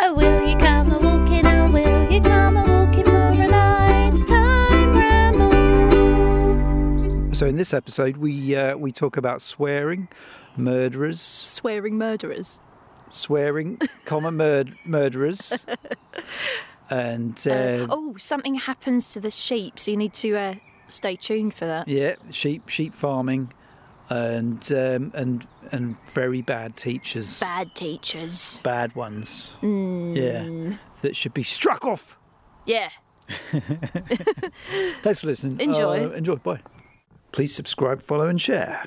Oh, will you come a walking? Oh, will you come a walking for a nice time ramble? So in this episode, we uh, we talk about swearing, murderers, Swearing murderers. swearing, comma mur- murderers, and uh, Uh, oh, something happens to the sheep, so you need to uh, stay tuned for that. yeah, sheep sheep farming, and um, and and very bad teachers, Bad teachers. bad ones, Mm. yeah, that should be struck off. Yeah. Thanks for listening. Enjoy. Uh, enjoy. Bye. Please subscribe, follow, and share.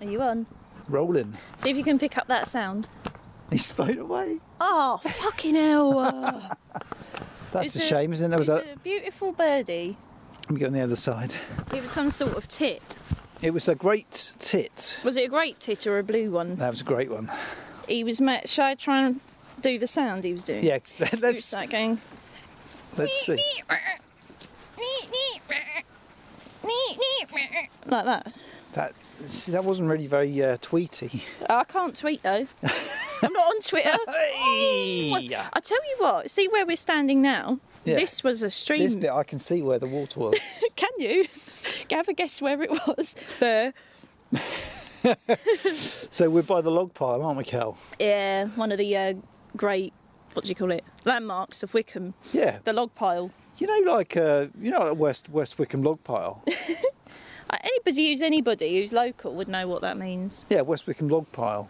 Are you on? Rolling. See if you can pick up that sound. He's flown away. Oh, fucking hell. That's It's a shame, isn't it? There was a. a beautiful birdie. Let me go on the other side. It was some sort of tit. It was a great tit. Was it a great tit or a blue one? That was a great one. He was met. Shall I try and do the sound he was doing? Yeah, He was let's like going. let's see. Like that. That see, that wasn't really very uh, tweety. Oh, I can't tweet though. I'm not on Twitter. Hey! I tell you what, see where we're standing now? Yeah. This was a stream. This bit I can see where the water was. Can you? Have a guess where it was? There. so we're by the log pile, aren't we, Cal? Yeah, one of the uh, great, what do you call it? Landmarks of Wickham. Yeah. The log pile. You know, like uh, you know, like West West Wickham log pile. Uh, Anybody who's anybody who's local would know what that means. yeah, West Wickham log pile.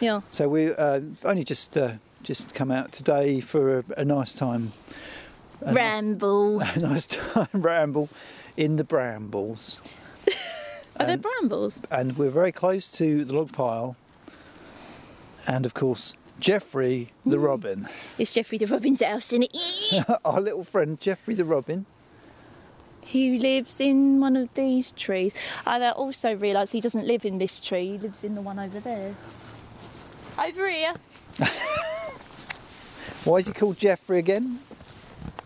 Yeah. So we uh, only just uh, just come out today for a, a nice time. A nice- Ramble. a nice time ramble in the brambles. Are there And- brambles? and we're very close to the log pile. And of course, Jeffrey the robin, It's Jeffrey the Robin's house in it. our little friend Jeffrey the robin. Who lives in one of these trees. I also realised he doesn't live in this tree, he lives in the one over there. Over here. Why is he called Jeffrey again?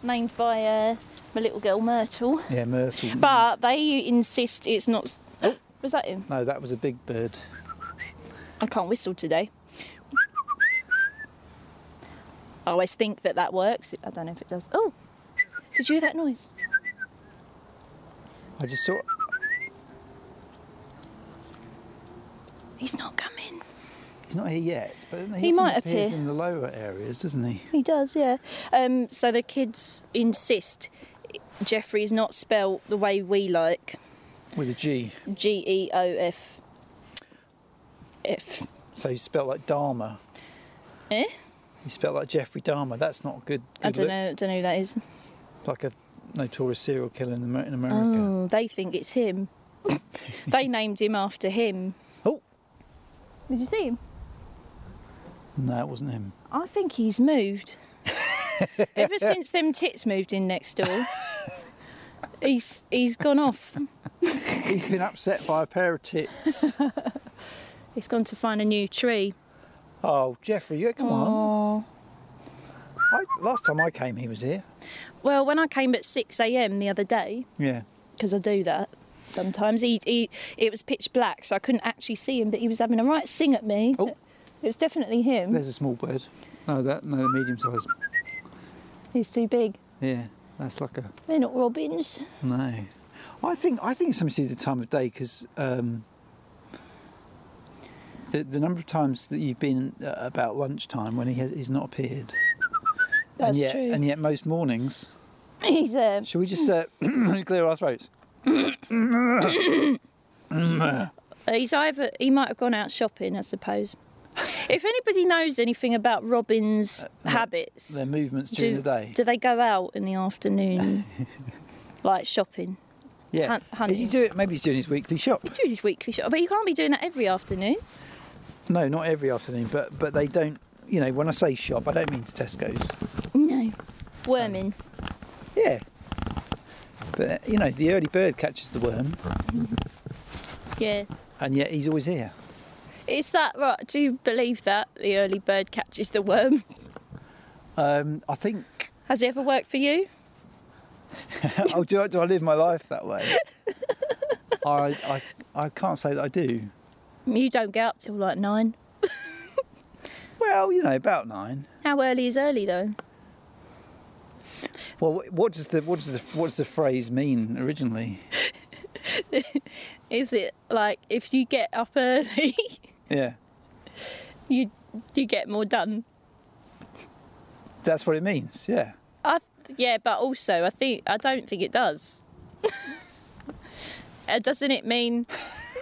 Named by uh, my little girl Myrtle. Yeah, Myrtle. But they insist it's not. Oh. Was that him? no, that was a big bird. I can't whistle today. I always think that that works. I don't know if it does. Oh, did you hear that noise? I just saw. He's not coming. He's not here yet, but he, He might appears appear. in the lower areas, doesn't he? He does, yeah. Um, so the kids insist Jeffrey is not spelt the way we like. With a G. G E O F. F. So he's spelt like Dahmer. Eh? He's spelt like Jeffrey Dahmer. That's not good. good I don't look. know. Don't know who that is. Like a notorious serial killer in, in America. Oh, they think it's him. they named him after him. Oh. Did you see him? No, it wasn't him. I think he's moved. Ever since them tits moved in next door, he's he's gone off. He's been upset by a pair of tits. He's gone to find a new tree. oh, Jeffrey, you come on. Oh. I, last time I came, he was here. Well, when I came at six a.m. the other day, Yeah. because I do that sometimes, he, he it was pitch black, so I couldn't actually see him, but he was having a right sing at me. Oh. It was definitely him. There's a small bird. No, that no, the medium size. He's too big. Yeah, that's like a They're not robins. no. I think I think it's something to do with the time of day because um, the the number of times that you've been uh, about lunchtime when he has he's not appeared, That's and yet true. and yet most mornings. He's uh, Shall we just uh, clear our throats? He's either he might have gone out shopping, I suppose. If anybody knows anything about robins' uh, habits, Their movements during do, the day. do they go out in the afternoon, like shopping? yeah. hun- Is he doing? Maybe he's doing his weekly shop. He's doing his weekly shop, but you can't be doing that every afternoon. No, not every afternoon, but but they don't. You know, when I say shop, I don't mean to Tesco's. No, worming. Um, yeah. But you know, the early bird catches the worm, Yeah, and yet he's always here. Is that right? Do you believe that the early bird catches the worm? Um, I think. Has it ever worked for you? oh, do I, do I live my life that way? I, I I can't say that I do. You don't get up till like nine. Well, you know, about nine. How early is early though? Well, what does the what does the what does the phrase mean originally? Is it like if you get up early, Yeah, you you get more done? that's what it means. Yeah. I yeah, but also I think I don't think it does. uh, doesn't it mean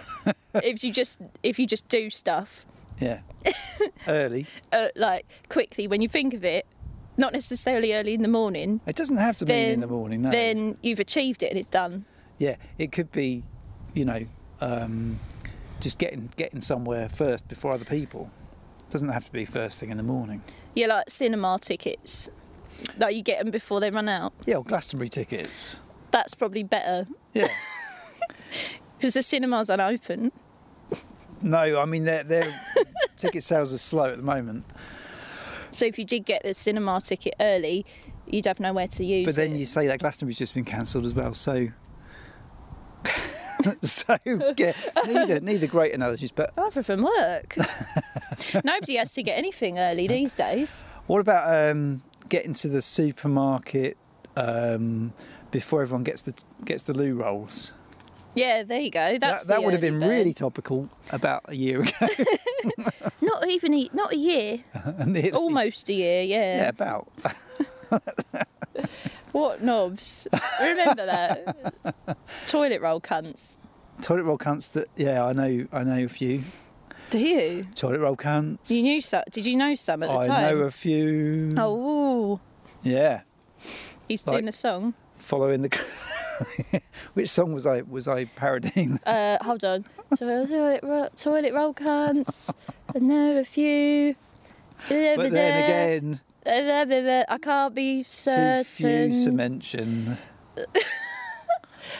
if you just if you just do stuff Yeah. Early. uh, like quickly when you think of it, not necessarily early in the morning, It doesn't have to be in the morning. No. then you've achieved it and it's done. yeah, it could be, you know, um, just getting getting somewhere first before other people. doesn't have to be first thing in the morning. Yeah, like cinema tickets. Like you get them before they run out. Yeah, or Glastonbury tickets. That's probably better Yeah. because the cinemas aren't open. no, I mean their their ticket sales are slow at the moment. So if you did get the cinema ticket early, you'd have nowhere to use But then it. you say that Glastonbury's just been cancelled as well, so. so yeah, neither neither great analogies. But Rather from work. Nobody has to get anything early these days. what about um, getting to the supermarket um, before everyone gets the gets the loo rolls? Yeah, there you go. That's that that would have been bird. really topical about a year ago. not even a, not a year, almost a year. Yeah, Yeah. about. What knobs? Remember that toilet roll cunts. Toilet roll cunts that yeah, I know I know a few. Do you? Toilet roll cunts. You knew some? Did you know some at the I time? I know a few. Oh, Yeah. he's Like- doing the song. Following the Which song was I was I parodying? Uh, hold on. Toilet, ro- toilet roll cunts. I know a few. But then again, I can't be certain. too few to mention.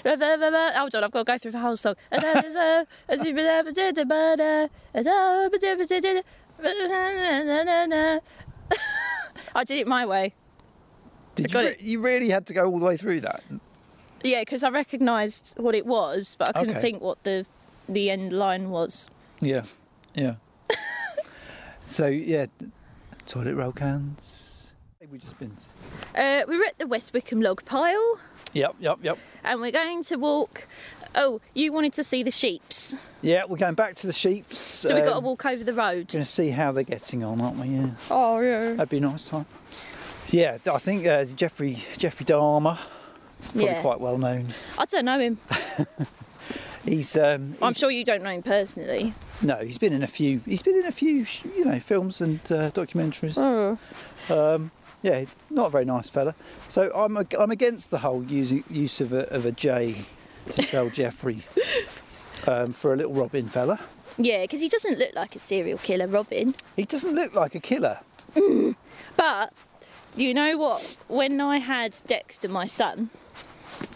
Hold on, I've got to go through the whole song. I did it my way. Did you, re- it. you really had to go all the way through that? Yeah, because I recognised what it was, but I couldn't Okay. think what the the end line was. Yeah, yeah. so yeah, toilet roll cans. We just been. Uh, we were at the West Wickham log pile, Yep, yep, yep. and we're going to walk. Oh, you wanted to see the sheeps, Yeah, we're going back to the sheep's. so we've got to walk over the road. Going to see how they're getting on, aren't we? Yeah, Oh yeah. that'd be a nice time. Yeah, I think uh, Jeffrey Jeffrey Dahmer, probably Yeah. quite well known. I don't know him. He's, um, I'm sure you don't know him personally. no, he's been in a few. He's been in a few, you know, films and uh, documentaries. Oh. Um, yeah, not a very nice fella. So I'm I'm against the whole using use of a, of a J to spell Jeffrey um, for a little Robin fella. Yeah, because he doesn't look like a serial killer, Robin. He doesn't look like a killer. But you know what? When I had Dexter, my son,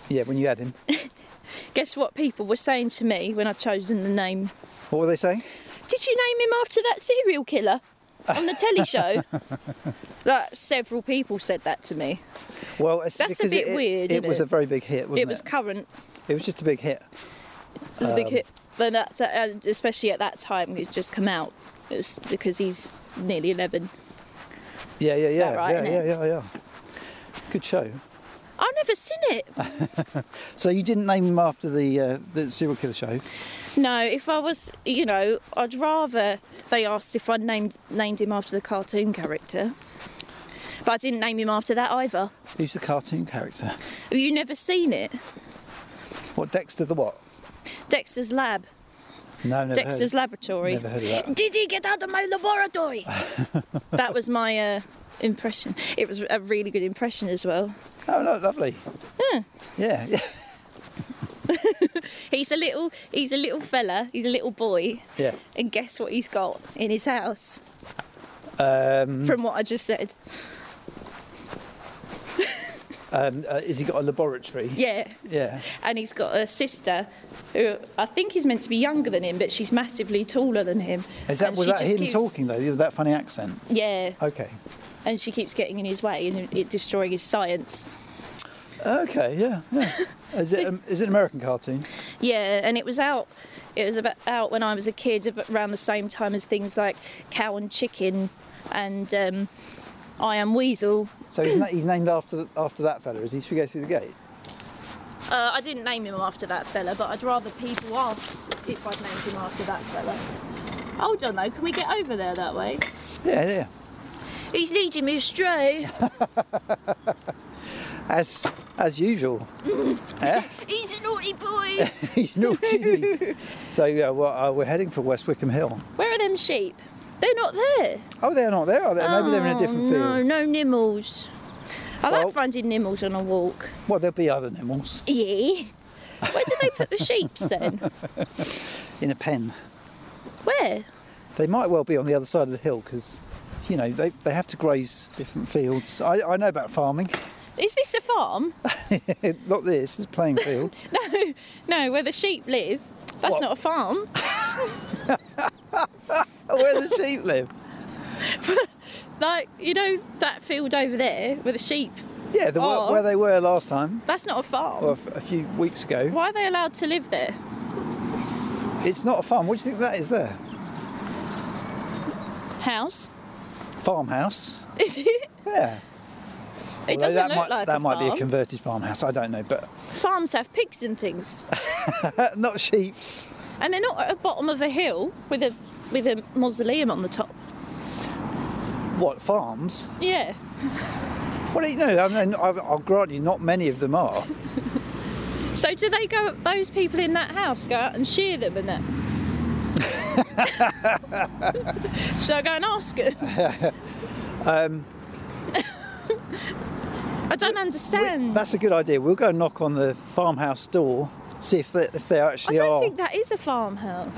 Yeah, when you had him, guess what people were saying to me when I'd chosen the name? what were they saying? Did you name him after that serial killer on the telly show? like several people said that to me. Well, That's a bit it, weird, It, was it? a very big hit, wasn't it it? was current. It was just a big hit. It was a big Um, hit. That's uh, especially at that time, it's just come out. It was because he's nearly eleven. Yeah, yeah, yeah, right, yeah, yeah, yeah, yeah. Good show. I've never seen it. So you didn't name him after the uh, the serial killer show? No, if I was, you know, I'd rather they asked if I'd named named him after the cartoon character. But I didn't name him after that either. Who's the cartoon character? Have you never seen it? What Dexter the what? Dexter's Lab. No, never Dexter's heard. Laboratory. Never heard of that. Did he get out of my laboratory? that was my uh, impression. It was a really good impression as well. Oh no, lovely. Yeah. Yeah, yeah, He's a little he's a little fella, he's a little boy, yeah. and guess what he's got in his house Um, from what I just said. Um, uh, has he got a laboratory? Yeah. Yeah. And he's got a sister who I think is meant to be younger than him, but she's massively taller than him. Is that And was that him keeps- talking though? That funny accent. Yeah, Okay. and she keeps getting in his way and it destroying his science. Okay. Yeah. Yeah. Is it um, is it an American cartoon? Yeah, and it was out. It was about out when I was a kid, around the same time as things like Cow and Chicken and um, I am Weasel. So he's, na- he's named after after that fella, is he? Should we go through the gate? Uh, I didn't name him after that fella, but I'd rather people ask if I'd named him after that fella. Hold on though, can we get over there that way? Yeah, yeah. He's leading me astray. As as usual. yeah. He's a naughty boy. He's naughty. so yeah, well, uh, we're heading for West Wickham Hill. Where are them sheep? They're not there. Oh, they're not there, are they? Maybe they're in a oh, different field. No, no nimmels. I Well- like finding nimmels on a walk. Well, there'll be other animals Yeah. Where did they put the sheeps then? in a pen. Where? They might well be on the other side of the hill because, you know, they, they have to graze different fields. I, I know about farming. Is this a farm? not this, it's a playing field. No, no, where the sheep live. That's What? not a farm. where the sheep live? Like, you know that field over there where the sheep, Yeah, the, Oh. where they were last time, that's not a farm. or a few weeks ago. Why are they allowed to live there? It's not a farm. What do you think that is there? House? Farmhouse. Is it? Yeah. It Although doesn't that look might, like that a might farm. be a converted farmhouse. I don't know, but Farms have pigs and things. not sheep's. And they're not at the bottom of a hill with a with a mausoleum on the top. What farms? Yeah. Well, you know, I mean, I'll I'll grant you, not many of them are. So do they go? Those people in that house go out and shear them and that? Should I go and ask her? Um, I don't understand. that's a good idea. We'll go and knock on the farmhouse door, see if they, if they actually are. I don't are. think that is a farmhouse.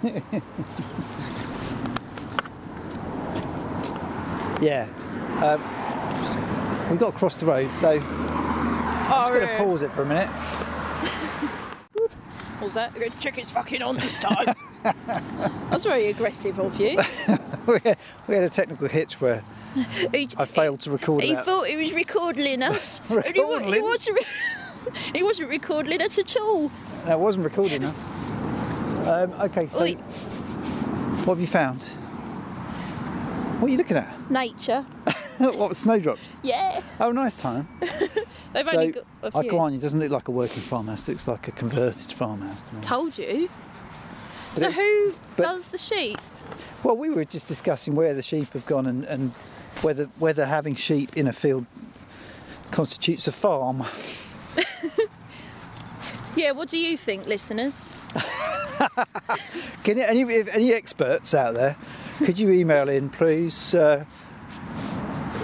Yeah. Um, we've got to cross the road, so I'm just going to pause it for a minute. What was that? Check it's fucking on this time. That's very aggressive of you. we had we had a technical hitch where He, I failed to record it. he about. thought he was recording us. and he, he Recording? wasn't. He wasn't recording us at all. That wasn't recording. Huh? Um, okay, so Oi. what have you found? What are you looking at? Nature. what snowdrops? Yeah. Oh, nice time. They've so only got a I few. grant you, it doesn't look like a working farmhouse. It looks like a converted farmhouse. To. Told you. But so it- who does the sheep? Well, we were just discussing where the sheep have gone and, and whether whether having sheep in a field constitutes a farm. Yeah, what do you think, listeners? Can any if any experts out there? Could you email in, please? Uh,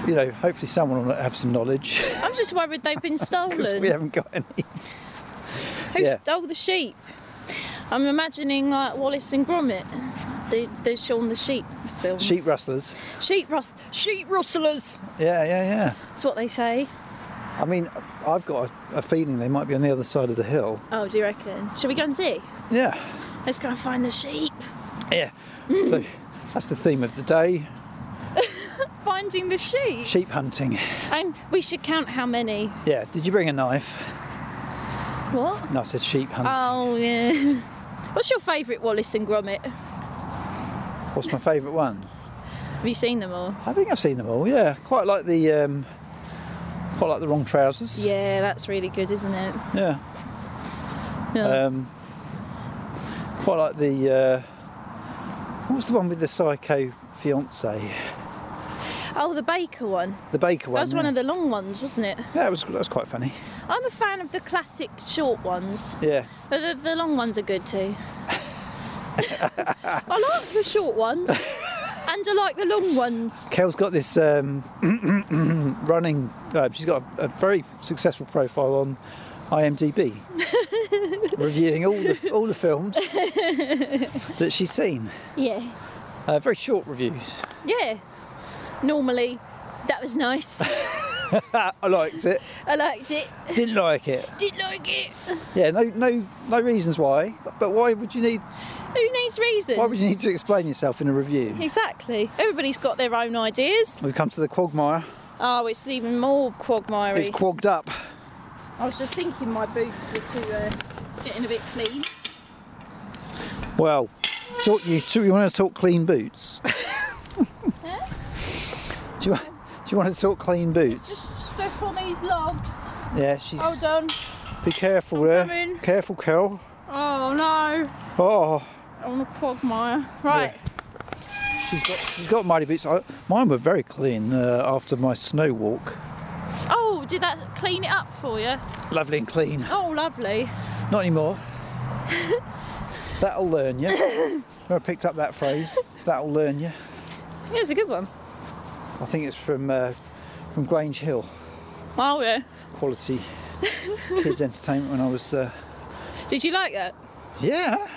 you know, hopefully someone will have some knowledge I'm just worried they've been because stolen. we haven't got any. Who yeah. stole the sheep? I'm imagining like Wallace and Gromit, the the Shaun the Sheep film. Sheep rustlers. sheep rus- sheep rustlers. Yeah, yeah, yeah. That's what they say. I mean, I've got a, a feeling they might be on the other side of the hill. Oh, do you reckon? Should we go and see? Yeah, Let's go and find the sheep. yeah. so that's the theme of the day: Finding the sheep. sheep hunting. And we should count how many. Yeah. Did you bring a knife? What? No, I said sheep hunting. Oh yeah. What's your favourite Wallace and Gromit? What's my favourite one? Have you seen them all? I think I've seen them all. Yeah, quite like the um, quite like the wrong trousers. Yeah, that's really good, isn't it? Yeah. Yeah. Um, quite like the. Uh, what was the one with the psycho fiance? oh, the Baker one. The baker one. That was one of the long ones, wasn't it? Yeah, it was that was quite funny. I'm a fan of the classic short ones, Yeah. but the, the long ones are good too. I like the short ones, and I like the long ones. Kel's got this um, running. Uh, she's got a, a very successful profile on IMDb, reviewing all the all the films that she's seen. Yeah, Uh, very short reviews. yeah. Normally, that was nice. I liked it. I liked it. Didn't like it. Didn't like it. Yeah, no, no, no reasons why. But, but why would you need? Who needs reasons? Why would you need to explain yourself in a review? Exactly. Everybody's got their own ideas. We've come to the quagmire. Oh, it's even more quagmire. It's quagged up. I was just thinking my boots were too uh, getting a bit clean. Well, talk, you, you want to talk clean boots? Do you, want- do you want to talk clean boots? Just Step on these logs. Yeah, she's. Hold on. Be careful I'm there. coming. Careful, Kel. Oh no. Oh, On a quagmire. Right. she's got she's got muddy boots. I, mine were very clean uh, after my snow walk. Oh, did that clean it up for you? Lovely and clean. Oh, lovely. Not anymore. That'll learn you. I picked up that phrase. That'll learn you. Yeah, it's a good one. I think it's from uh, from Grange Hill. Oh yeah. Quality kids entertainment when I was. Uh, Did you like that? yeah,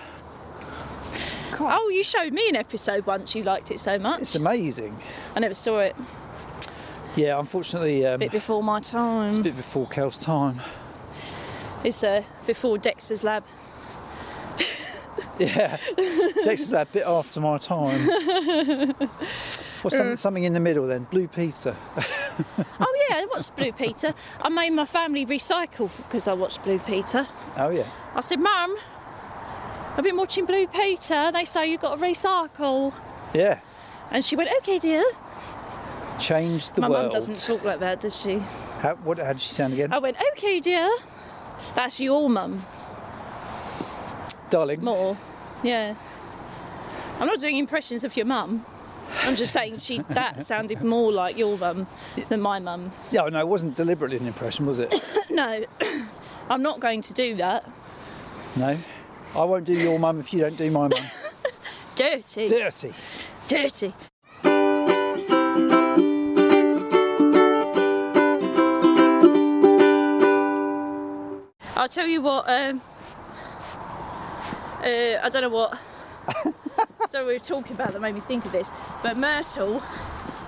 Oh, you showed me an episode once. You liked it so much. it's amazing. I never saw it. Yeah, unfortunately, um, bit before my time. it's a bit before Kel's time. It's uh, before Dexter's Lab. Yeah, Dexter's that bit after my time. What's something, something in the middle then? Blue Peter. Oh yeah, I watched Blue Peter. I made my family recycle because I watched Blue Peter. Oh yeah. I said, Mum, I've been watching Blue Peter. They say you've got to recycle. Yeah. And she went, okay, dear. Change the my world. mum doesn't talk like that, does she? How, what, how did she sound again? I went, okay, dear. That's your mum. Darling. More. Yeah. I'm not doing impressions of your mum. I'm just saying she that sounded more like your mum than my mum. Yeah, no, it wasn't deliberately an impression, was it? No, I'm not going to do that. No. I won't do your mum if you don't do my mum. Dirty. Dirty. Dirty. I'll tell you what. Um, uh, I don't know what. I don't know what we were talking about that made me think of this. But Myrtle,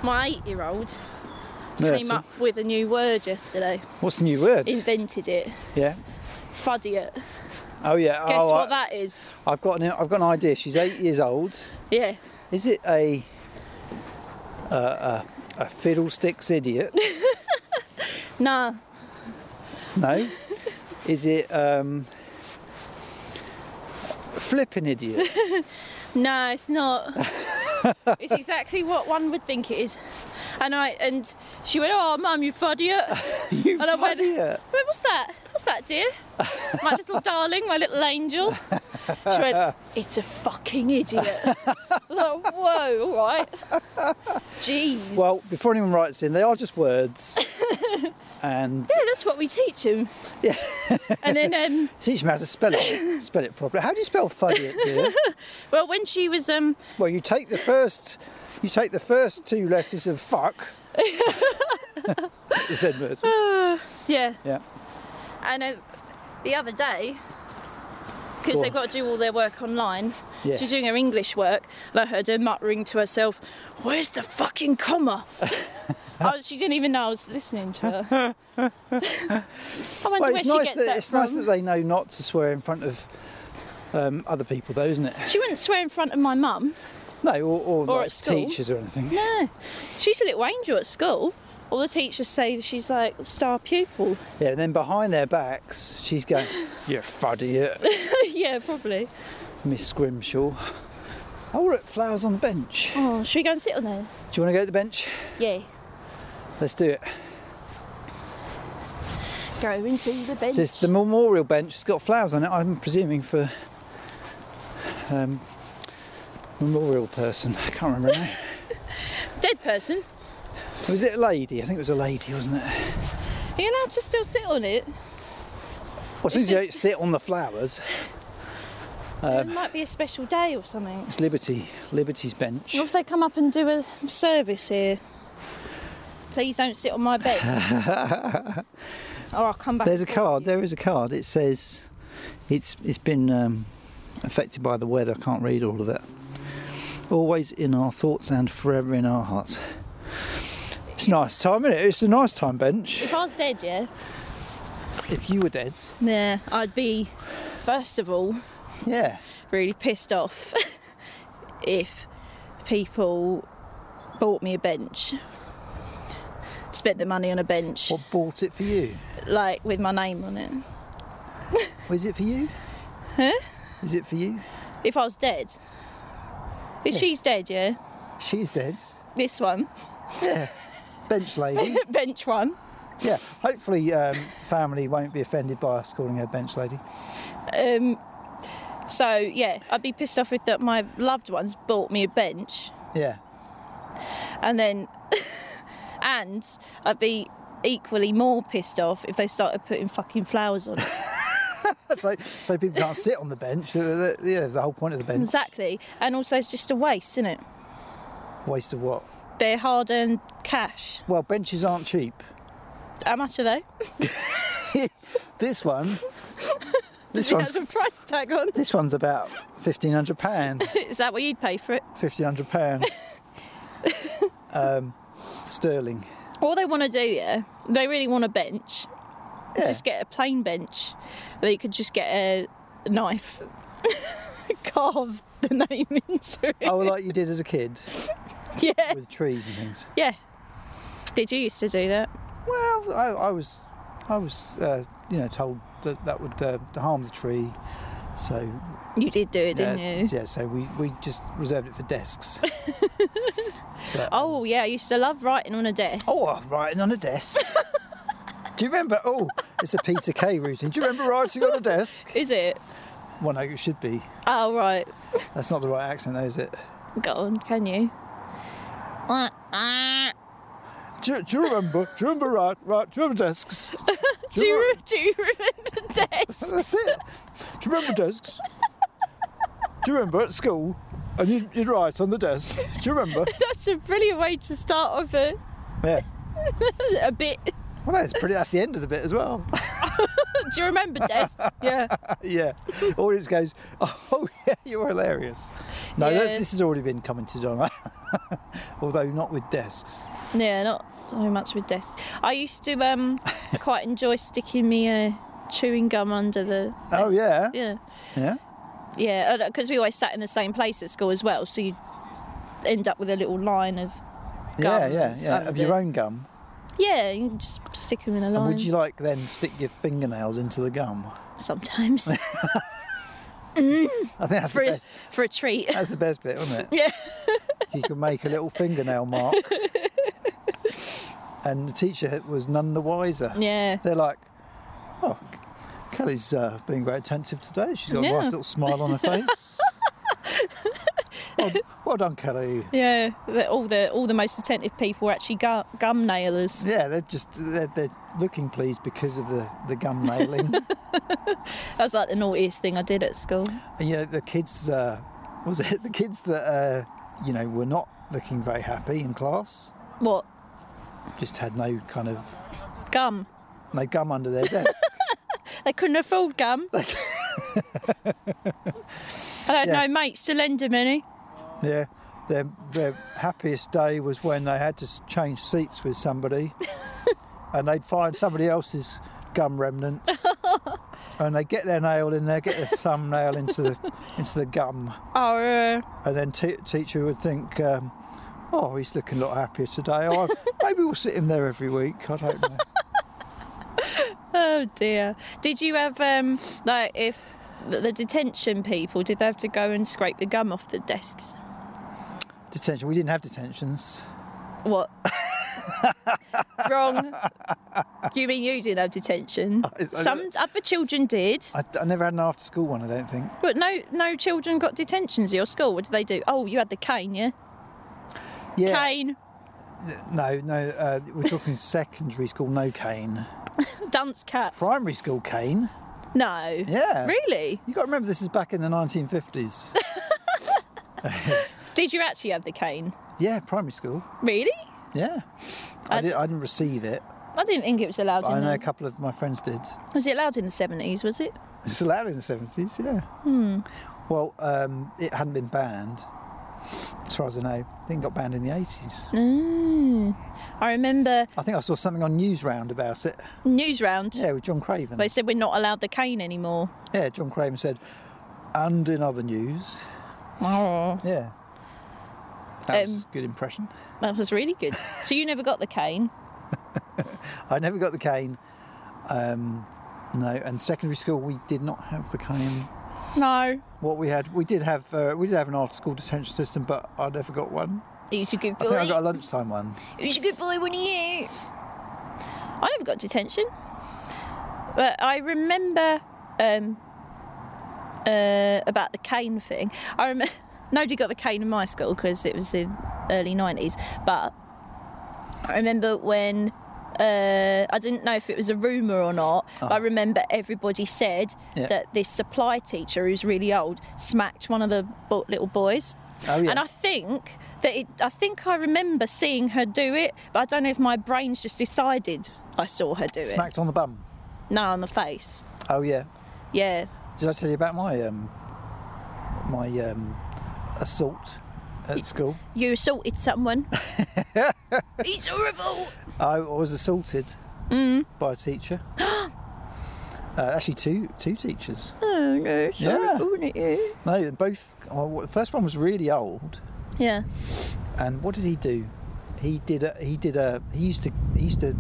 my eight-year-old, came up with a new word yesterday. What's the new word? Invented it. yeah. Fuddiot. Oh yeah. Guess oh, what I, that is? I've got an I've got an idea. She's eight years old. Yeah. Is it a a, a, a fiddlesticks idiot? Nah. No. Is it um flipping idiot? No, it's not. it's exactly what one would think it is. And I and she went, "Oh, mum, you idiot." you And I went- idiot. Wait, what's that? What's that, dear? My little darling, my little angel. She went, "It's a fucking idiot." Like, "Whoa, all right." Jeez. Well, before anyone writes in, they are just words. and yeah, that's what we teach him. Yeah. and then, um, teach them how to spell it. Spell it properly. How do you spell fuddiot, dear? well, when she was, um, well, you take the first you take the first two letters of fuck. you said Mercy. yeah, Yeah. And uh, the other day, because they've got to do all their work online, Yeah. she's doing her English work, and I heard her muttering to herself, "Where's the fucking comma?" oh, she didn't even know I was listening to her. I wonder Well, where she nice gets that that it's from. nice that they know not to swear in front of um, other people, though, isn't it? She wouldn't swear in front of my mum. No, or, or, Or like teachers or anything. No, she's a little angel at school. All the teachers say she's like star pupil. Yeah, and then behind their backs, she's going, "You fuddiot, yeah, probably. Miss Scrimshaw." Oh, we're at flowers on the bench. Oh, should we go and sit on there? Do you want to go to the bench? Yeah. Let's do it. Go into the bench. So it's the memorial bench. It's got flowers on it. I'm presuming for um, memorial person. I can't remember. Dead person. Was it a lady? I think it was a lady, wasn't it? Are you allowed to still sit on it? Well, as you don't sit on the flowers, Um, it might be a special day or something. it's Liberty, Liberty's bench. What if they come up and do a service here? Please don't sit on my bed. or I'll come back. There's a card. you. There is a card. It says it's it's been um, affected by the weather. I can't read all of it. Always in our thoughts and forever in our hearts. It's a nice time, isn't it? It's a nice time bench. If I was dead, yeah, If you were dead, yeah, I'd be first of all yeah. really pissed off if people bought me a bench, spent the money on a bench, What bought it for you? like with my name on it. Was it for you? Huh? Is it for you? If I was dead. If Yeah. she's dead, yeah, She's dead. this one. Yeah. bench lady. bench one. Yeah, hopefully um, family won't be offended by us calling her bench lady. Um, so yeah, I'd be pissed off if that my loved ones bought me a bench, Yeah, and then, and I'd be equally more pissed off if they started putting fucking flowers on it. so so people can't sit on the bench. Uh, Yeah, the whole point of the bench. exactly, and also it's just a waste, isn't it? Waste of what? They're hard-earned cash. Well, benches aren't cheap. How much are they? This one, this one's have a price tag on? this one's about fifteen hundred pound. Is that what you'd pay for it? Fifteen hundred pound. um, sterling. All they want to do, yeah, they really want a bench. Yeah. Just get a plain bench. That you could just get a knife, carve the name into it. Oh, like you did as a kid yeah, with trees and things. yeah. Did you used to do that? Well, I, I was, I was, uh, you know, told that that would uh, harm the tree. So You did do it, didn't yeah, you? yeah, so we, we just reserved it for desks. But- Oh yeah, I used to love writing on a desk. Oh, writing on a desk. Do you remember? Oh, it's a Peter Kay routine. Do you remember writing on a desk? Is it? Well, no, it should be. Oh right. That's not the right accent, though, is it? Go on, can you? Do, you- do you remember? Do you remember right? Right? Do you remember desks? Do you, do you remember desks? That's it. Do you remember desks? Do you remember at school? And you'd, you'd write on the desk. Do you remember? That's a brilliant way to start off a, Yeah. a bit. Well, that's pretty. That's the end of the bit as well. Do you remember desks? Yeah. yeah. Audience goes, "Oh yeah, you're hilarious." No, Yeah. this has already been commented on, although not with desks. Yeah, not so much with desks. I used to um quite enjoy sticking me uh, chewing gum under the. Oh yeah, Yeah. yeah. Yeah, because we always sat in the same place at school as well, so you end up with a little line of. Yeah, Gum yeah, yeah. Of your own gum. Yeah, you can just stick them in a line. And would you like then stick your fingernails into the gum? Sometimes I think that's for the a, best. for a treat. That's the best bit, isn't it? Yeah. You can make a little fingernail mark, and the teacher was none the wiser. Yeah. They're like, "Oh, Kelly's uh, being very attentive today. She's got a nice little smile on her face." well, well done, Kelly. Yeah, all the all the most attentive people are actually gu- gum nailers. Yeah, they're just they're, they're looking pleased because of the, the gum nailing. That was like the naughtiest thing I did at school. and you know, the kids uh, was it the kids that uh, you know were not looking very happy in class, What just had no kind of gum? no gum under their desk. They couldn't afford gum. I had Yeah. no mates to lend them any. Yeah, their their happiest day was when they had to change seats with somebody, and they'd find somebody else's gum remnants. And they get their nail in there, get their thumbnail into the into the gum, Oh, uh, and then t- teacher would think, um, "Oh, he's looking a lot happier today. Oh, maybe we'll sit him there every week." I don't know. oh dear. Did you have um like if the, the detention people did they have to go and scrape the gum off the desks? Detention. We didn't have detentions. What? Wrong. You mean you didn't have detention? Some other children did, I, I never had an after school one. I don't think. but no, no children got detentions at your school. What did they do? Oh, you had the cane, yeah? Yeah. Cane, No, no. Uh, we're talking secondary school. No cane. dunce cap. Primary school cane. No. Yeah. Really? You got to remember this is back in the 1950s. Did you actually have the cane? yeah, primary school. Really? Yeah. I, I did, I didn't receive it. I didn't think it was allowed I know a couple of my friends did. Was it allowed in the seventies? Was it? It's allowed in the 70s, yeah. Hmm. Well, um, it hadn't been banned, as far as I know. I think it got banned in the 80s. Mm. I remember I think I saw something on Newsround about it. Newsround. Yeah, with John Craven. They said we're not allowed the cane anymore. Yeah, John Craven said, and in other news. Oh, Yeah. That was Um, a good impression. that was really good. so you never got the cane? I never got the cane. Um, no, and secondary school we did not have the cane. No. What we had, we did have, uh, we did have an after school detention system, but I never got one. Who's a good I think boy? I got a lunchtime one. Who's a good boy when you? I never got detention, but I remember um, uh, about the cane thing. I remember nobody got the cane in my school because it was the early nineties, but I remember when. Uh, I didn't know if it was a rumour or not, but I remember everybody said Yeah. that this supply teacher, who's really old, smacked one of the bo- little boys. Oh yeah. And I think that it, I think I remember seeing her do it, but I don't know if my brain's just decided I saw her do it. Smacked on the bum. No, on the face. Oh yeah. Yeah. Did I tell you about my um my um assault at school? You assaulted someone. He's horrible. I was assaulted Mm. by a teacher. uh, actually, two two teachers. Oh no, it's Yeah. horrible, isn't it? No, both. Oh, the first one was really old, Yeah. and what did he do? He did a. He did a. He used to. He used to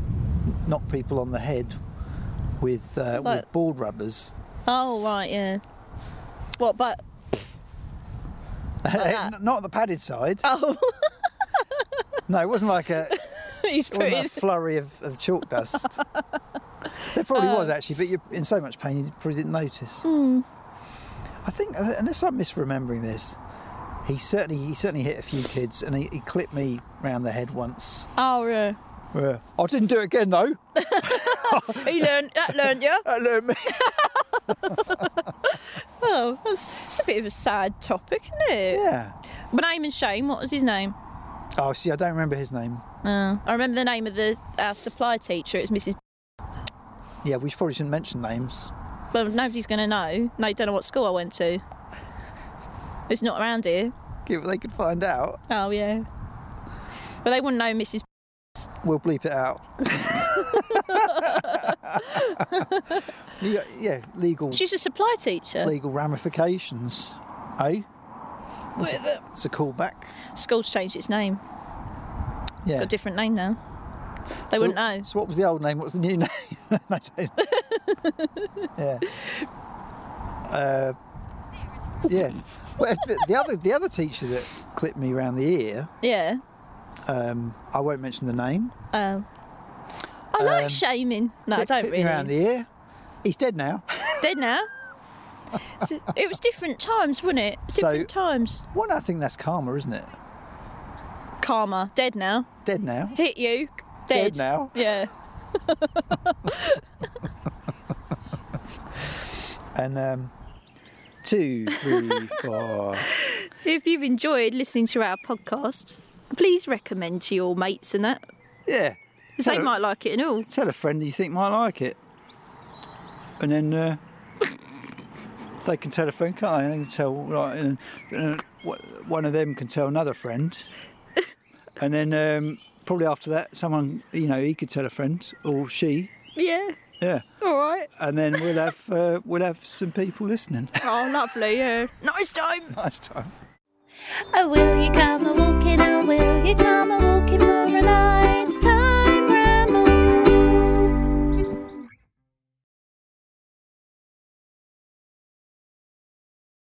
knock people on the head with uh, Like- with board rubbers. Oh right, yeah. What? But that? Not the padded side. oh, No, it wasn't like a. he's It wasn't a flurry of, of chalk dust. there probably was Oh. actually, but you're in so much pain you probably didn't notice. Hmm. I think, uh, unless I'm misremembering this, he certainly he certainly hit a few kids, and he, he clipped me round the head once. Oh, yeah. Yeah. I didn't do it again though. He learned that, learned you. That learned me. Oh, that's, it's a bit of a sad topic, isn't it? yeah. My name and shame. What was his name? Oh, see, I don't remember his name. Uh, I remember the name of the our supply teacher. It was Mrs. Yeah, we probably shouldn't mention names. Well, nobody's going to know. They don't know what school I went to. It's not around here. If they could find out, Oh yeah. But they wouldn't know Mrs. we'll bleep it out. yeah, yeah, legal She's a supply teacher. legal ramifications. Eh? It's a callback. School's changed its name. Yeah. Got a different name now. They So- wouldn't know. So what was the old name? What's the new name? I don't. yeah. Uh, yeah. Well, the, the other the other teacher that clipped me around the ear. Yeah. Um, I won't mention the name. Um, I like Um, shaming. No, I don't me around the ear. He's dead now. Dead now. So, it was different times, wasn't it? So- Different times. Well, I think that's karma, isn't it? Karma. Dead now. Dead now. Hit you. Dead. Dead now. Yeah. And um, two, three, four. If you've enjoyed listening to our podcast, please recommend to your mates and that. Yeah. they a- might like it and all. Tell a friend you think might like it, and then uh, they can tell a friend, can't they? They can tell, right, and, uh, wh- one of them can tell another friend, and then um, probably after that, someone you know he could tell a friend or she, Yeah. yeah, All right. and then we'll have uh, we'll have some people listening. Oh, lovely. Yeah. Nice time. nice time. Oh, will you come a walking? Oh, will you come a walking for a nice?